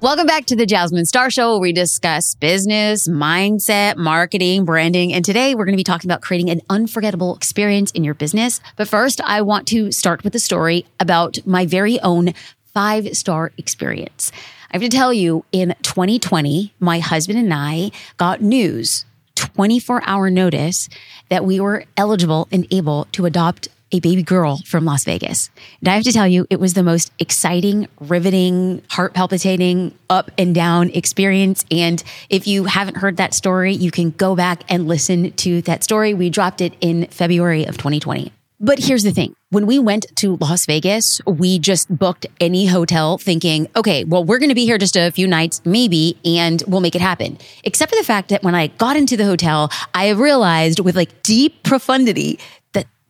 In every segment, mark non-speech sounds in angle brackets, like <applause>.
Welcome back to the Jasmine Star Show, where we discuss business, mindset, marketing, branding. And today we're going to be talking about creating an unforgettable experience in your business. But first, I want to start with a story about my very own five star experience. I have to tell you, in 2020, my husband and I got news 24 hour notice that we were eligible and able to adopt a baby girl from Las Vegas. And I have to tell you, it was the most exciting, riveting, heart palpitating, up and down experience. And if you haven't heard that story, you can go back and listen to that story. We dropped it in February of 2020. But here's the thing. When we went to Las Vegas, we just booked any hotel thinking, okay, well, we're going to be here just a few nights, maybe, and we'll make it happen. Except for the fact that when I got into the hotel, I realized with like deep profundity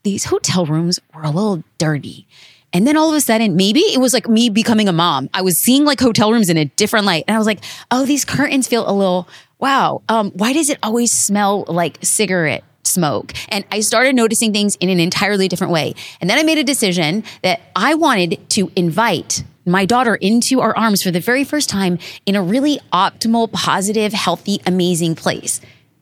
these hotel rooms were a little dirty. And then all of a sudden, maybe it was like me becoming a mom. I was seeing like hotel rooms in a different light. And I was like, oh, these curtains feel a little, wow. Um, why does it always smell like cigarette smoke? And I started noticing things in an entirely different way. And then I made a decision that I wanted to invite my daughter into our arms for the very first time in a really optimal, positive, healthy, amazing place.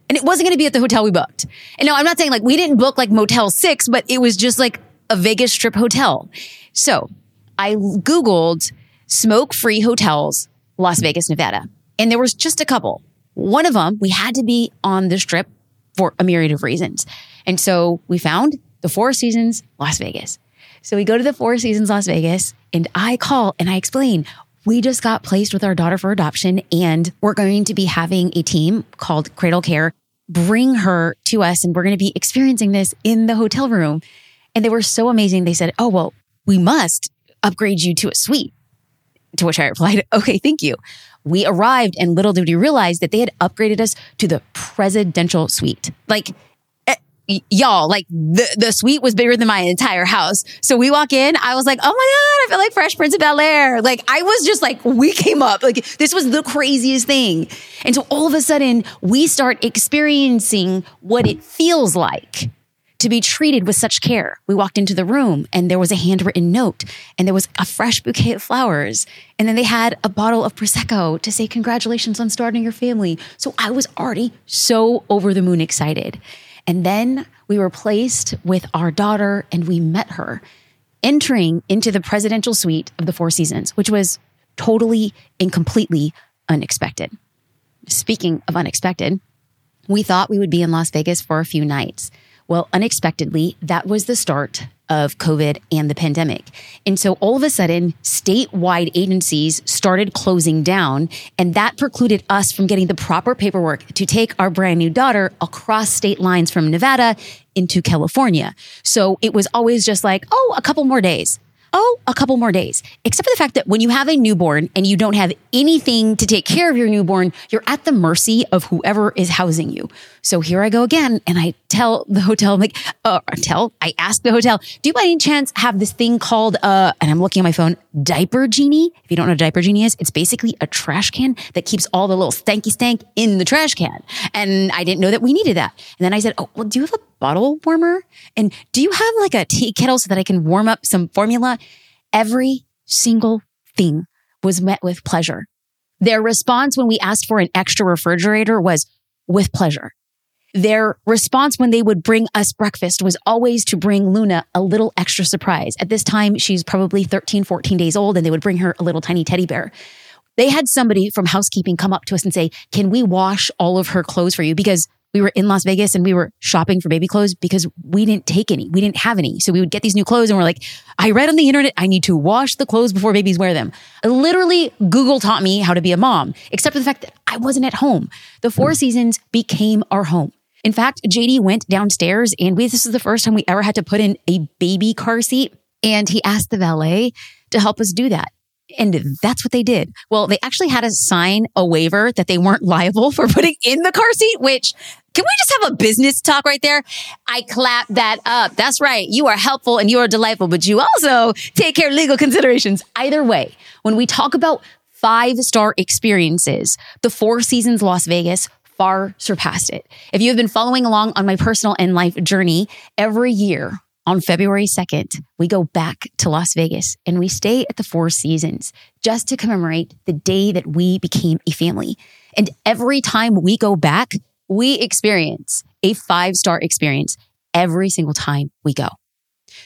And it wasn't going to be at the hotel we booked. And no, I'm not saying like we didn't book like Motel 6, but it was just like a Vegas strip hotel. So I Googled smoke free hotels, Las Vegas, Nevada. And there was just a couple. One of them, we had to be on the strip for a myriad of reasons. And so we found the Four Seasons, Las Vegas. So we go to the Four Seasons, Las Vegas, and I call and I explain we just got placed with our daughter for adoption and we're going to be having a team called Cradle Care bring her to us and we're going to be experiencing this in the hotel room. And they were so amazing. They said, Oh, well, we must upgrade you to a suite. To which I replied, <laughs> Okay, thank you. We arrived and little did we realize that they had upgraded us to the presidential suite. Like y'all, like the, the suite was bigger than my entire house. So we walk in, I was like, oh my God, I feel like Fresh Prince of Bel Air. Like I was just like, we came up. Like this was the craziest thing. And so all of a sudden we start experiencing what it feels like to be treated with such care. We walked into the room and there was a handwritten note and there was a fresh bouquet of flowers. And then they had a bottle of Prosecco to say, congratulations on starting your family. So I was already so over the moon excited. And then we were placed with our daughter and we met her entering into the presidential suite of the Four Seasons, which was totally and completely unexpected. Speaking of unexpected, we thought we would be in Las Vegas for a few nights. Well, unexpectedly, that was the start of COVID and the pandemic. And so all of a sudden, statewide agencies started closing down, and that precluded us from getting the proper paperwork to take our brand new daughter across state lines from Nevada into California. So it was always just like, oh, a couple more days oh, a couple more days. Except for the fact that when you have a newborn and you don't have anything to take care of your newborn, you're at the mercy of whoever is housing you. So here I go again. And I tell the hotel, I'm like, uh, tell, I ask the hotel, do you by any chance have this thing called, uh, and I'm looking at my phone, diaper genie? If you don't know what a diaper genie is, it's basically a trash can that keeps all the little stanky stank in the trash can. And I didn't know that we needed that. And then I said, oh, well, do you have a bottle warmer? And do you have like a tea kettle so that I can warm up some formula? Every single thing was met with pleasure. Their response when we asked for an extra refrigerator was with pleasure. Their response when they would bring us breakfast was always to bring Luna a little extra surprise. At this time, she's probably 13, 14 days old, and they would bring her a little tiny teddy bear. They had somebody from housekeeping come up to us and say, Can we wash all of her clothes for you? Because we were in Las Vegas and we were shopping for baby clothes because we didn't take any. We didn't have any. So we would get these new clothes and we're like, I read on the internet, I need to wash the clothes before babies wear them. Literally, Google taught me how to be a mom, except for the fact that I wasn't at home. The Four hmm. Seasons became our home. In fact, JD went downstairs and we, this is the first time we ever had to put in a baby car seat. And he asked the valet to help us do that. And that's what they did. Well, they actually had to sign a waiver that they weren't liable for putting in the car seat, which can we just have a business talk right there? I clap that up. That's right. You are helpful and you are delightful, but you also take care of legal considerations. Either way, when we talk about five star experiences, the Four Seasons Las Vegas far surpassed it. If you have been following along on my personal and life journey, every year on February 2nd, we go back to Las Vegas and we stay at the Four Seasons just to commemorate the day that we became a family. And every time we go back, we experience a five star experience every single time we go.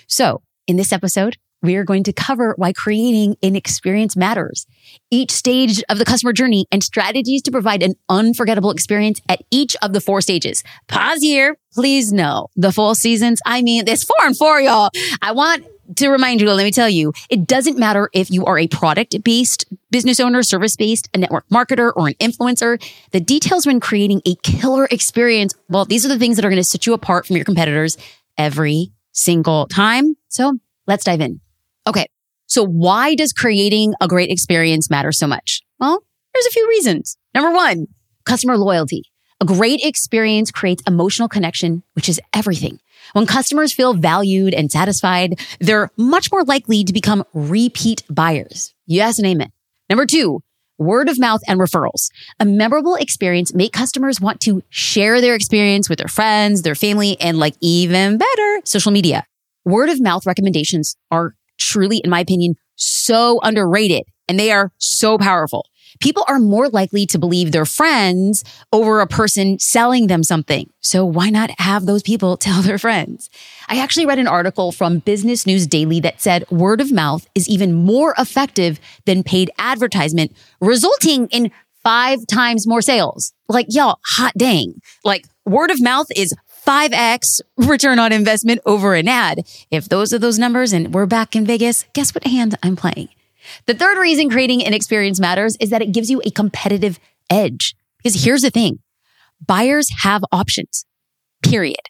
So in this episode, we are going to cover why creating an experience matters, each stage of the customer journey and strategies to provide an unforgettable experience at each of the four stages. Pause here. Please know the full seasons. I mean, there's four and four, y'all. I want to remind you, let me tell you, it doesn't matter if you are a product based business owner, service based, a network marketer, or an influencer. The details when creating a killer experience, well, these are the things that are going to set you apart from your competitors every single time. So let's dive in. Okay. So why does creating a great experience matter so much? Well, there's a few reasons. Number one, customer loyalty. A great experience creates emotional connection, which is everything. When customers feel valued and satisfied, they're much more likely to become repeat buyers. Yes and amen. Number two, word of mouth and referrals. A memorable experience make customers want to share their experience with their friends, their family, and like even better, social media. Word of mouth recommendations are truly, in my opinion, so underrated and they are so powerful. People are more likely to believe their friends over a person selling them something. So why not have those people <laughs> tell their friends? I actually read an article from Business News Daily that said word of mouth is even more effective than paid advertisement, resulting in five times more sales. Like, y'all, hot dang. Like, word of mouth is 5x return on investment over an ad. If those are those numbers and we're back in Vegas, guess what hand I'm playing? The third reason creating an experience matters is that it gives you a competitive edge. Because here's the thing. Buyers have options, period.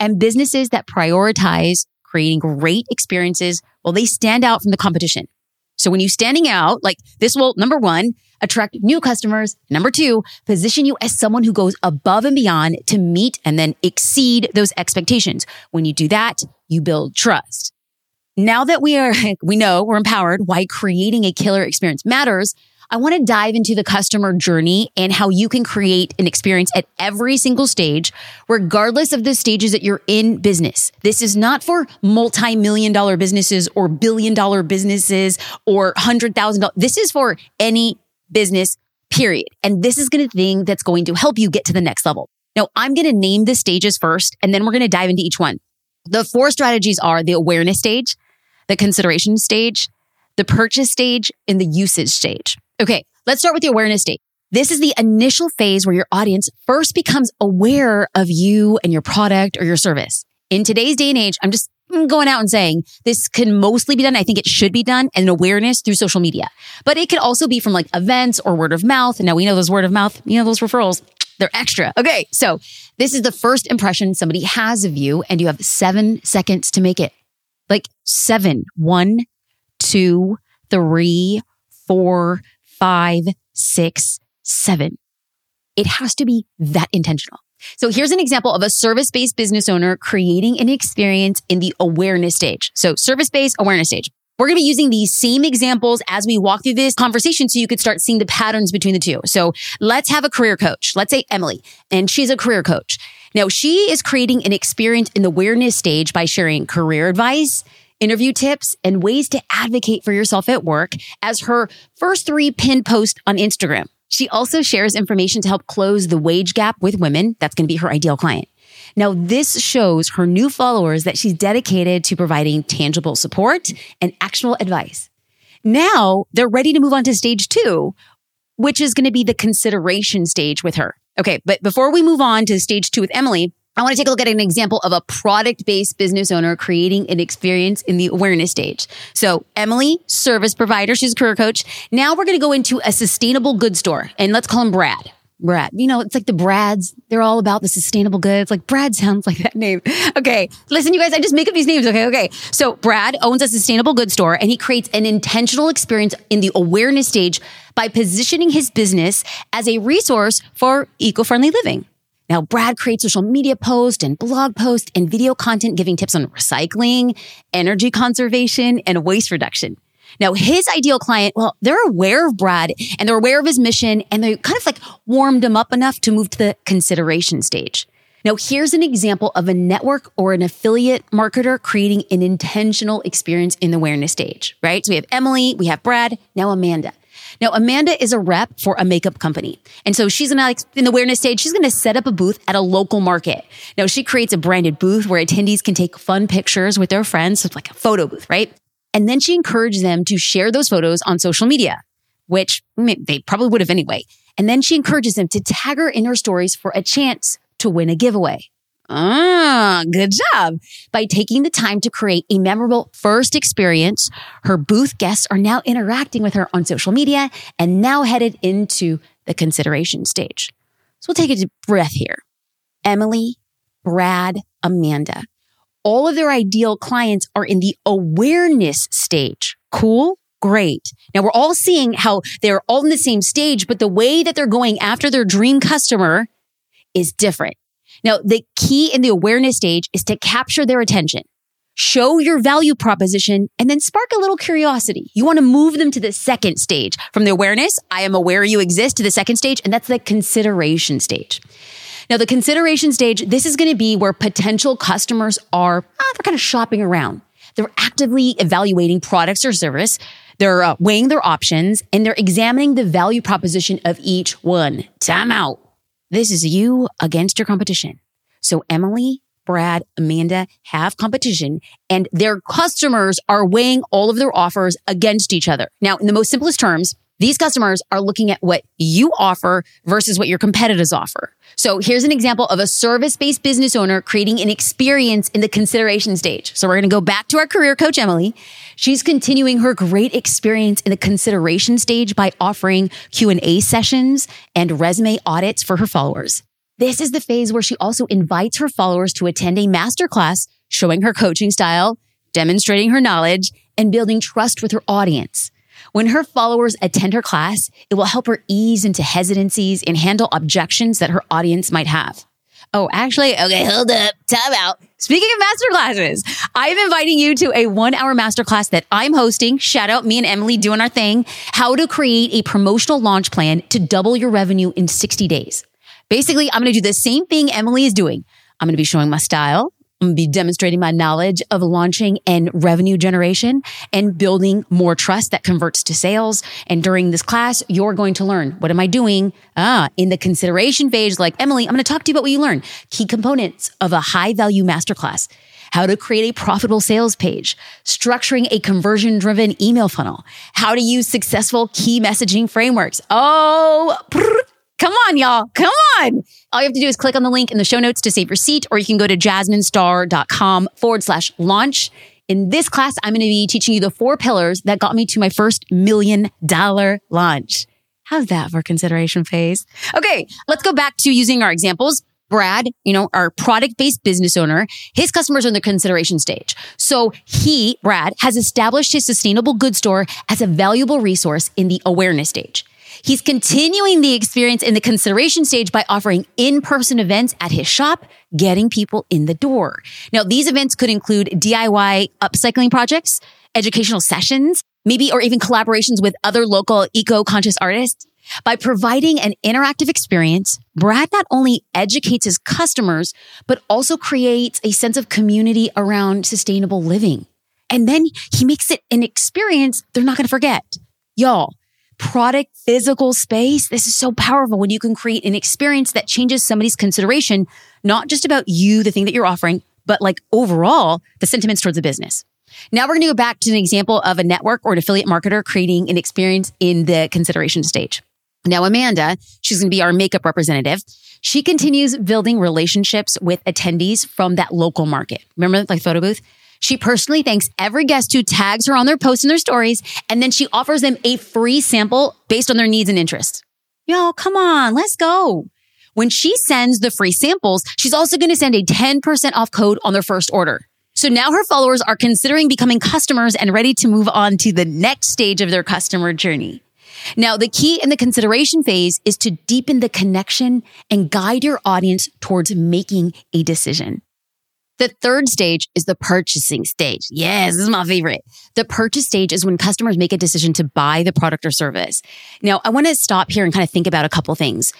And businesses that prioritize creating great experiences, well, they stand out from the competition. So when you standing out, like this will, number one, attract new customers. Number two, position you as someone who goes above and beyond to meet and then exceed those expectations. When you do that, you build trust. Now that we are, <laughs> we know we're empowered why creating a killer experience matters. I want to dive into the customer journey and how you can create an experience at every single stage, regardless of the stages that you're in business. This is not for multi-million dollar businesses or billion dollar businesses or hundred thousand dollars. This is for any business, period. And this is going to be the thing that's going to help you get to the next level. Now, I'm going to name the stages first, and then we're going to dive into each one. The four strategies are the awareness stage, the consideration stage, the purchase stage, and the usage stage. Okay, let's start with the awareness stage. This is the initial phase where your audience first becomes aware of you and your product or your service. In today's day and age, I'm just going out and saying this can mostly be done. I think it should be done and awareness through social media, but it could also be from like events or word of mouth. And now we know those word of mouth, you know, those referrals, they're extra. Okay. So this is the first impression somebody has of you and you have seven seconds to make it. Like seven, one, two, three, four, five, six, seven. It has to be that intentional. So here's an example of a service based business owner creating an experience in the awareness stage. So service based awareness stage. We're going to be using these same examples as we walk through this conversation so you could start seeing the patterns between the two. So let's have a career coach. Let's say Emily, and she's a career coach. Now she is creating an experience in the awareness stage by sharing career advice, interview tips, and ways to advocate for yourself at work as her first three pinned posts on Instagram. She also shares information to help close the wage gap with women. That's going to be her ideal client. Now, this shows her new followers that she's dedicated to providing tangible support and actionable advice. Now they're ready to move on to stage two, which is going to be the consideration stage with her. Okay. But before we move on to stage two with Emily, I want to take a look at an example of a product based business owner creating an experience in the awareness stage. So Emily, service provider, she's a career coach. Now we're going to go into a sustainable goods store and let's call him Brad. Brad. You know, it's like the Brads. They're all about the sustainable goods. Like Brad sounds like that <laughs> name. Okay. Listen, you guys, I just make up these names. Okay. Okay. So Brad owns a sustainable goods store and he creates an intentional experience in the awareness stage by positioning his business as a resource for eco-friendly living. Now, Brad creates social media posts and blog posts and video content giving tips on recycling, energy conservation, and waste reduction. Now, his ideal client, well, they're aware of Brad and they're aware of his mission and they kind of like warmed him up enough to move to the consideration stage. Now, here's an example of a network or an affiliate marketer creating an intentional experience in the awareness stage, right? So we have Emily, we have Brad, now Amanda. Now, Amanda is a rep for a makeup company. And so she's gonna, like, in the awareness stage, she's gonna set up a booth at a local market. Now, she creates a branded booth where attendees can take fun pictures with their friends. So it's like a photo booth, right? And then she encourages them to share those photos on social media, which they probably would have anyway. And then she encourages them to tag her in her stories for a chance to win a giveaway. Ah, good job. By taking the time to create a memorable first experience, her booth guests are now interacting with her on social media and now headed into the consideration stage. So we'll take a deep breath here. Emily, Brad, Amanda. All of their ideal clients are in the awareness stage. Cool? Great. Now we're all seeing how they're all in the same stage, but the way that they're going after their dream customer is different. Now, the key in the awareness stage is to capture their attention, show your value proposition, and then spark a little curiosity. You want to move them to the second stage from the awareness, I am aware you exist, to the second stage, and that's the consideration stage. Now, the consideration stage, this is going to be where potential customers are, ah, they're kind of shopping around. They're actively evaluating products or service. They're uh, weighing their options and they're examining the value proposition of each one. Time out. This is you against your competition. So Emily, Brad, Amanda have competition and their customers are weighing all of their offers against each other. Now, in the most simplest terms, these customers are looking at what you offer versus what your competitors offer. So here's an example of a service based business owner creating an experience in the consideration stage. So we're going to go back to our career coach, Emily. She's continuing her great experience in the consideration stage by offering Q and A sessions and resume audits for her followers. This is the phase where she also invites her followers to attend a masterclass showing her coaching style, demonstrating her knowledge, and building trust with her audience. When her followers attend her class, it will help her ease into hesitancies and handle objections that her audience might have. Oh, actually, okay, hold up, time out. Speaking of masterclasses, I'm inviting you to a one hour masterclass that I'm hosting. Shout out me and Emily doing our thing. How to create a promotional launch plan to double your revenue in 60 days. Basically, I'm going to do the same thing Emily is doing. I'm going to be showing my style. Be demonstrating my knowledge of launching and revenue generation and building more trust that converts to sales. And during this class, you're going to learn what am I doing? Ah, in the consideration phase, like Emily, I'm going to talk to you about what you learn. Key components of a high value masterclass how to create a profitable sales page, structuring a conversion driven email funnel, how to use successful key messaging frameworks. Oh, Come on, y'all. Come on. All you have to do is click on the link in the show notes to save your seat, or you can go to jasminestar.com forward slash launch. In this class, I'm going to be teaching you the four pillars that got me to my first million dollar launch. How's that for consideration phase? Okay, let's go back to using our examples. Brad, you know, our product based business owner, his customers are in the consideration stage. So he, Brad, has established his sustainable goods store as a valuable resource in the awareness stage. He's continuing the experience in the consideration stage by offering in-person events at his shop, getting people in the door. Now, these events could include DIY upcycling projects, educational sessions, maybe, or even collaborations with other local eco-conscious artists. By providing an interactive experience, Brad not only educates his customers, but also creates a sense of community around sustainable living. And then he makes it an experience they're not going to forget. Y'all, product physical space. This is so powerful when you can create an experience that changes somebody's consideration, not just about you, the thing that you're offering, but like overall the sentiments towards the business. Now we're going to go back to an example of a network or an affiliate marketer creating an experience in the consideration stage. Now, Amanda, she's going to be our makeup representative. She continues building relationships with attendees from that local market. Remember like photo booth? She personally thanks every guest who tags her on their posts and their stories, and then she offers them a free sample based on their needs and interests. Y'all, come on, let's go. When she sends the free samples, she's also going to send a 10% off code on their first order. So now her followers are considering becoming customers and ready to move on to the next stage of their customer journey. Now, the key in the consideration phase is to deepen the connection and guide your audience towards making a decision. The third stage is the purchasing stage. Yes, this is my favorite. The purchase stage is when customers make a decision to buy the product or service. Now, I want to stop here and kind of think about a couple things.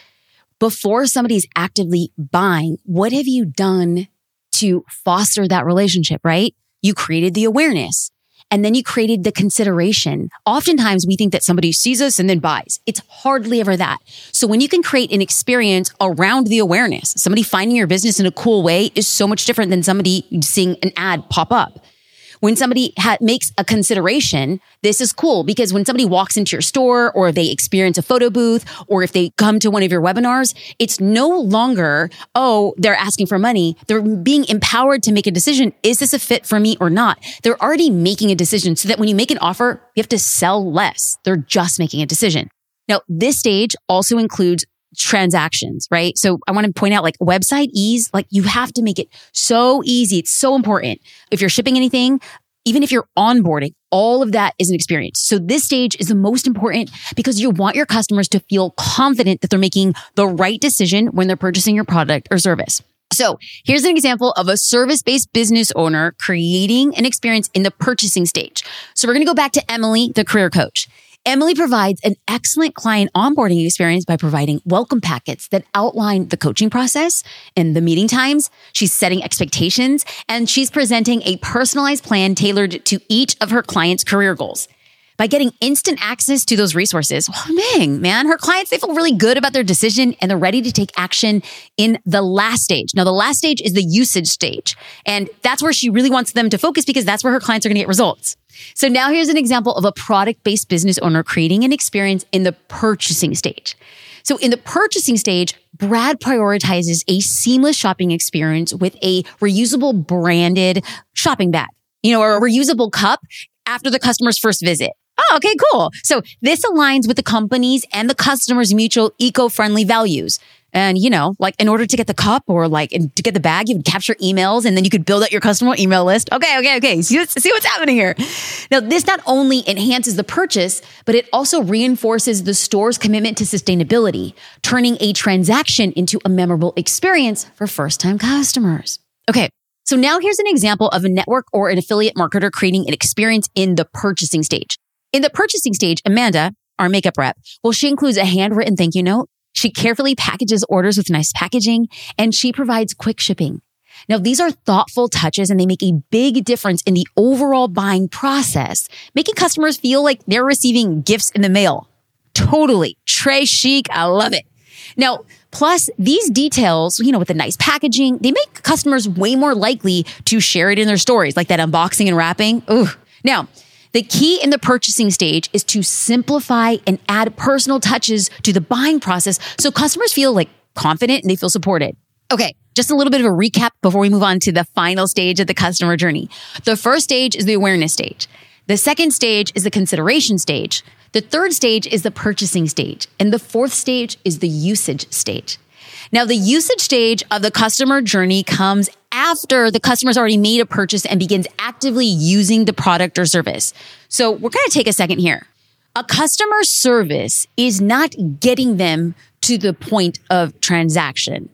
before somebody's actively buying, what have you done to foster that relationship, right? You created the awareness and then you created the consideration. Oftentimes we think that somebody sees us and then buys. It's hardly ever that. So when you can create an experience around the awareness, somebody finding your business in a cool way is so much different than somebody seeing an ad pop up when somebody ha- makes a consideration, this is cool because when somebody walks into your store or they experience a photo booth or if they come to one of your webinars, it's no longer, oh, they're asking for money. They're being empowered to make a decision. Is this a fit for me or not? They're already making a decision so that when you make an offer, you have to sell less. They're just making a decision. Now, this stage also includes transactions, right? So I want to point out like website ease, like you have to make it so easy. It's so important. If you're shipping anything, even if you're onboarding, all of that is an experience. So this stage is the most important because you want your customers to feel confident that they're making the right decision when they're purchasing your product or service. So here's an example of a service based business owner creating an experience in the purchasing stage. So we're going to go back to Emily, the career coach. Emily provides an excellent client onboarding experience by providing welcome packets that outline the coaching process and the meeting times. She's setting expectations and she's presenting a personalized plan tailored to each of her clients' career goals. By getting instant access to those resources, well, man, man, her clients, they feel really good about their decision and they're ready to take action in the last stage. Now, the last stage is the usage stage. And that's where she really wants them to focus because that's where her clients are going to get results. So now here's an example of a product based business owner creating an experience in the purchasing stage. So in the purchasing stage, Brad prioritizes a seamless shopping experience with a reusable branded shopping bag, you know, or a reusable cup after the customer's first visit. Oh, okay, cool. So this aligns with the company's and the customer's mutual eco-friendly values. And, you know, like in order to get the cup or like to get the bag, you would capture emails and then you could build out your customer email list. Okay, okay, okay. See, see what's happening here. Now, this not only enhances the purchase, but it also reinforces the store's commitment to sustainability, turning a transaction into a memorable experience for first time customers. Okay. So now here's an example of a network or an affiliate marketer creating an experience in the purchasing stage. In the purchasing stage, Amanda, our makeup rep, well, she includes a handwritten thank you note. She carefully packages orders with nice packaging and she provides quick shipping. Now, these are thoughtful touches and they make a big difference in the overall buying process, making customers feel like they're receiving gifts in the mail. Totally. Très chic. I love it. Now, plus these details, you know, with the nice packaging, they make customers way more likely to share it in their stories, like that unboxing and wrapping. Ooh. Now, the key in the purchasing stage is to simplify and add personal touches to the buying process so customers feel like confident and they feel supported. Okay. Just a little bit of a recap before we move on to the final stage of the customer journey. The first stage is the awareness stage. The second stage is the consideration stage. The third stage is the purchasing stage. And the fourth stage is the usage stage. Now, the usage stage of the customer journey comes after the customer's already made a purchase and begins actively using the product or service. So we're going to take a second here. A customer service is not getting them to the point of transaction.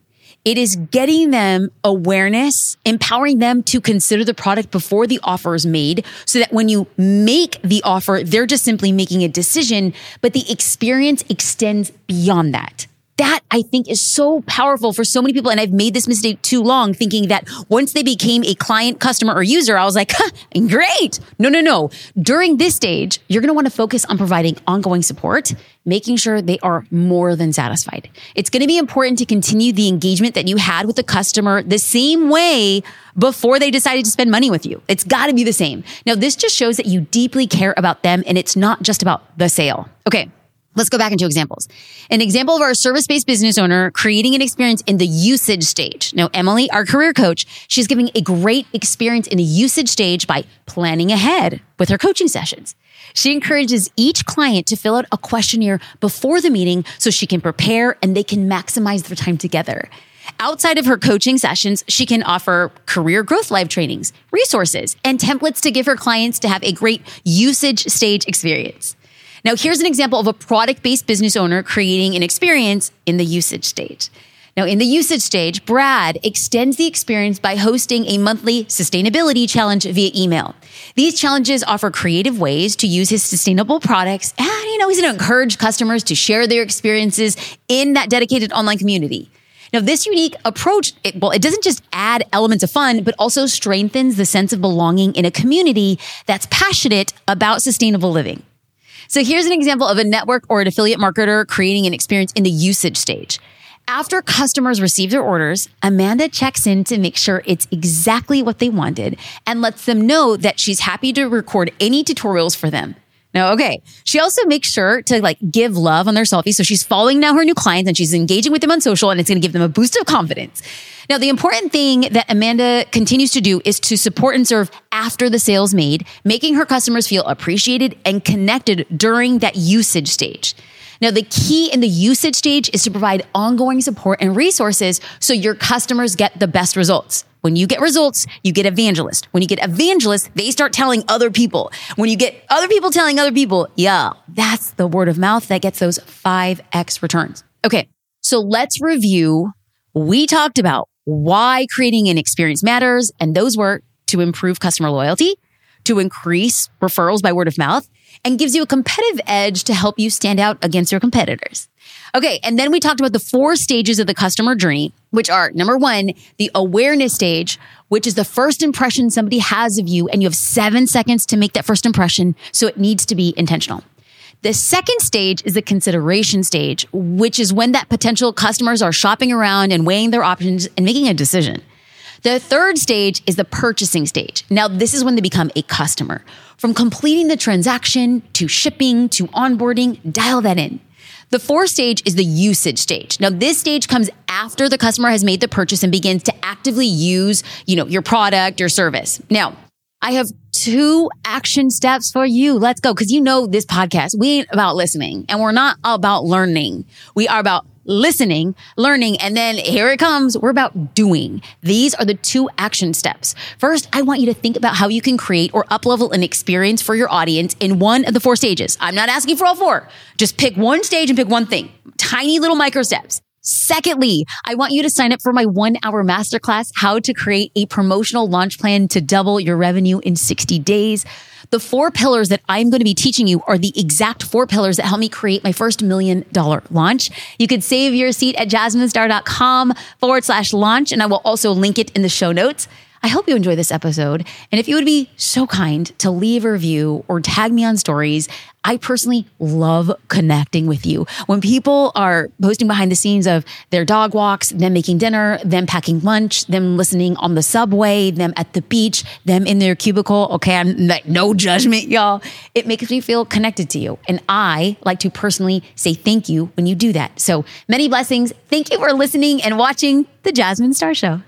It is getting them awareness, empowering them to consider the product before the offer is made so that when you make the offer, they're just simply making a decision, but the experience extends beyond that that I think is so powerful for so many people. And I've made this mistake too long thinking that once they became a client, customer, or user, I was like, huh, great. No, no, no. During this stage, you're going to want to focus on providing ongoing support, making sure they are more than satisfied. It's going to be important to continue the engagement that you had with the customer the same way before they decided to spend money with you. It's got to be the same. Now, this just shows that you deeply care about them and it's not just about the sale. Okay. Let's go back into examples. An example of our service based business owner creating an experience in the usage stage. Now, Emily, our career coach, she's giving a great experience in the usage stage by planning ahead with her coaching sessions. She encourages each client to fill out a questionnaire before the meeting so she can prepare and they can maximize their time together. Outside of her coaching sessions, she can offer career growth live trainings, resources, and templates to give her clients to have a great usage stage experience. Now, here's an example of a product based business owner creating an experience in the usage stage. Now, in the usage stage, Brad extends the experience by hosting a monthly sustainability challenge via email. These challenges offer creative ways to use his sustainable products, and you know, he's going to encourage customers to share their experiences in that dedicated online community. Now, this unique approach, it, well, it doesn't just add elements of fun, but also strengthens the sense of belonging in a community that's passionate about sustainable living. So here's an example of a network or an affiliate marketer creating an experience in the usage stage. After customers receive their orders, Amanda checks in to make sure it's exactly what they wanted and lets them know that she's happy to record any tutorials for them. Now, okay. She also makes sure to like give love on their selfie. So she's following now her new clients and she's engaging with them on social and it's going to give them a boost of confidence. Now, the important thing that Amanda continues to do is to support and serve after the sales made, making her customers feel appreciated and connected during that usage stage. Now, the key in the usage stage is to provide ongoing support and resources so your customers get the best results. When you get results, you get evangelist. When you get evangelist, they start telling other people. When you get other people telling other people, yeah, that's the word of mouth that gets those 5x returns. Okay. So let's review. We talked about why creating an experience matters. And those were to improve customer loyalty, to increase referrals by word of mouth, and gives you a competitive edge to help you stand out against your competitors. Okay. And then we talked about the four stages of the customer journey, which are number one, the awareness stage, which is the first impression somebody has of you. And you have seven seconds to make that first impression. So it needs to be intentional. The second stage is the consideration stage, which is when that potential customers are shopping around and weighing their options and making a decision. The third stage is the purchasing stage. Now, this is when they become a customer. From completing the transaction to shipping to onboarding, dial that in. The fourth stage is the usage stage. Now, this stage comes after the customer has made the purchase and begins to actively use, you know, your product or service. Now, I have two action steps for you. Let's go. Cause you know this podcast, we ain't about listening and we're not about learning. We are about listening, learning, and then here it comes. We're about doing. These are the two action steps. First, I want you to think about how you can create or uplevel an experience for your audience in one of the four stages. I'm not asking for all four. Just pick one stage and pick one thing. Tiny little micro steps. Secondly, I want you to sign up for my one hour masterclass, how to create a promotional launch plan to double your revenue in 60 days. The four pillars that I'm going to be teaching you are the exact four pillars that help me create my first million dollar launch. You could save your seat at jasminestar.com forward slash launch. And I will also link it in the show notes. I hope you enjoy this episode. And if you would be so kind to leave a review or tag me on stories, I personally love connecting with you. When people are posting behind the scenes of their dog walks, them making dinner, them packing lunch, them listening on the subway, them at the beach, them in their cubicle. Okay. I'm like, no judgment, y'all. It makes me feel connected to you. And I like to personally say thank you when you do that. So many blessings. Thank you for listening and watching the Jasmine Star Show.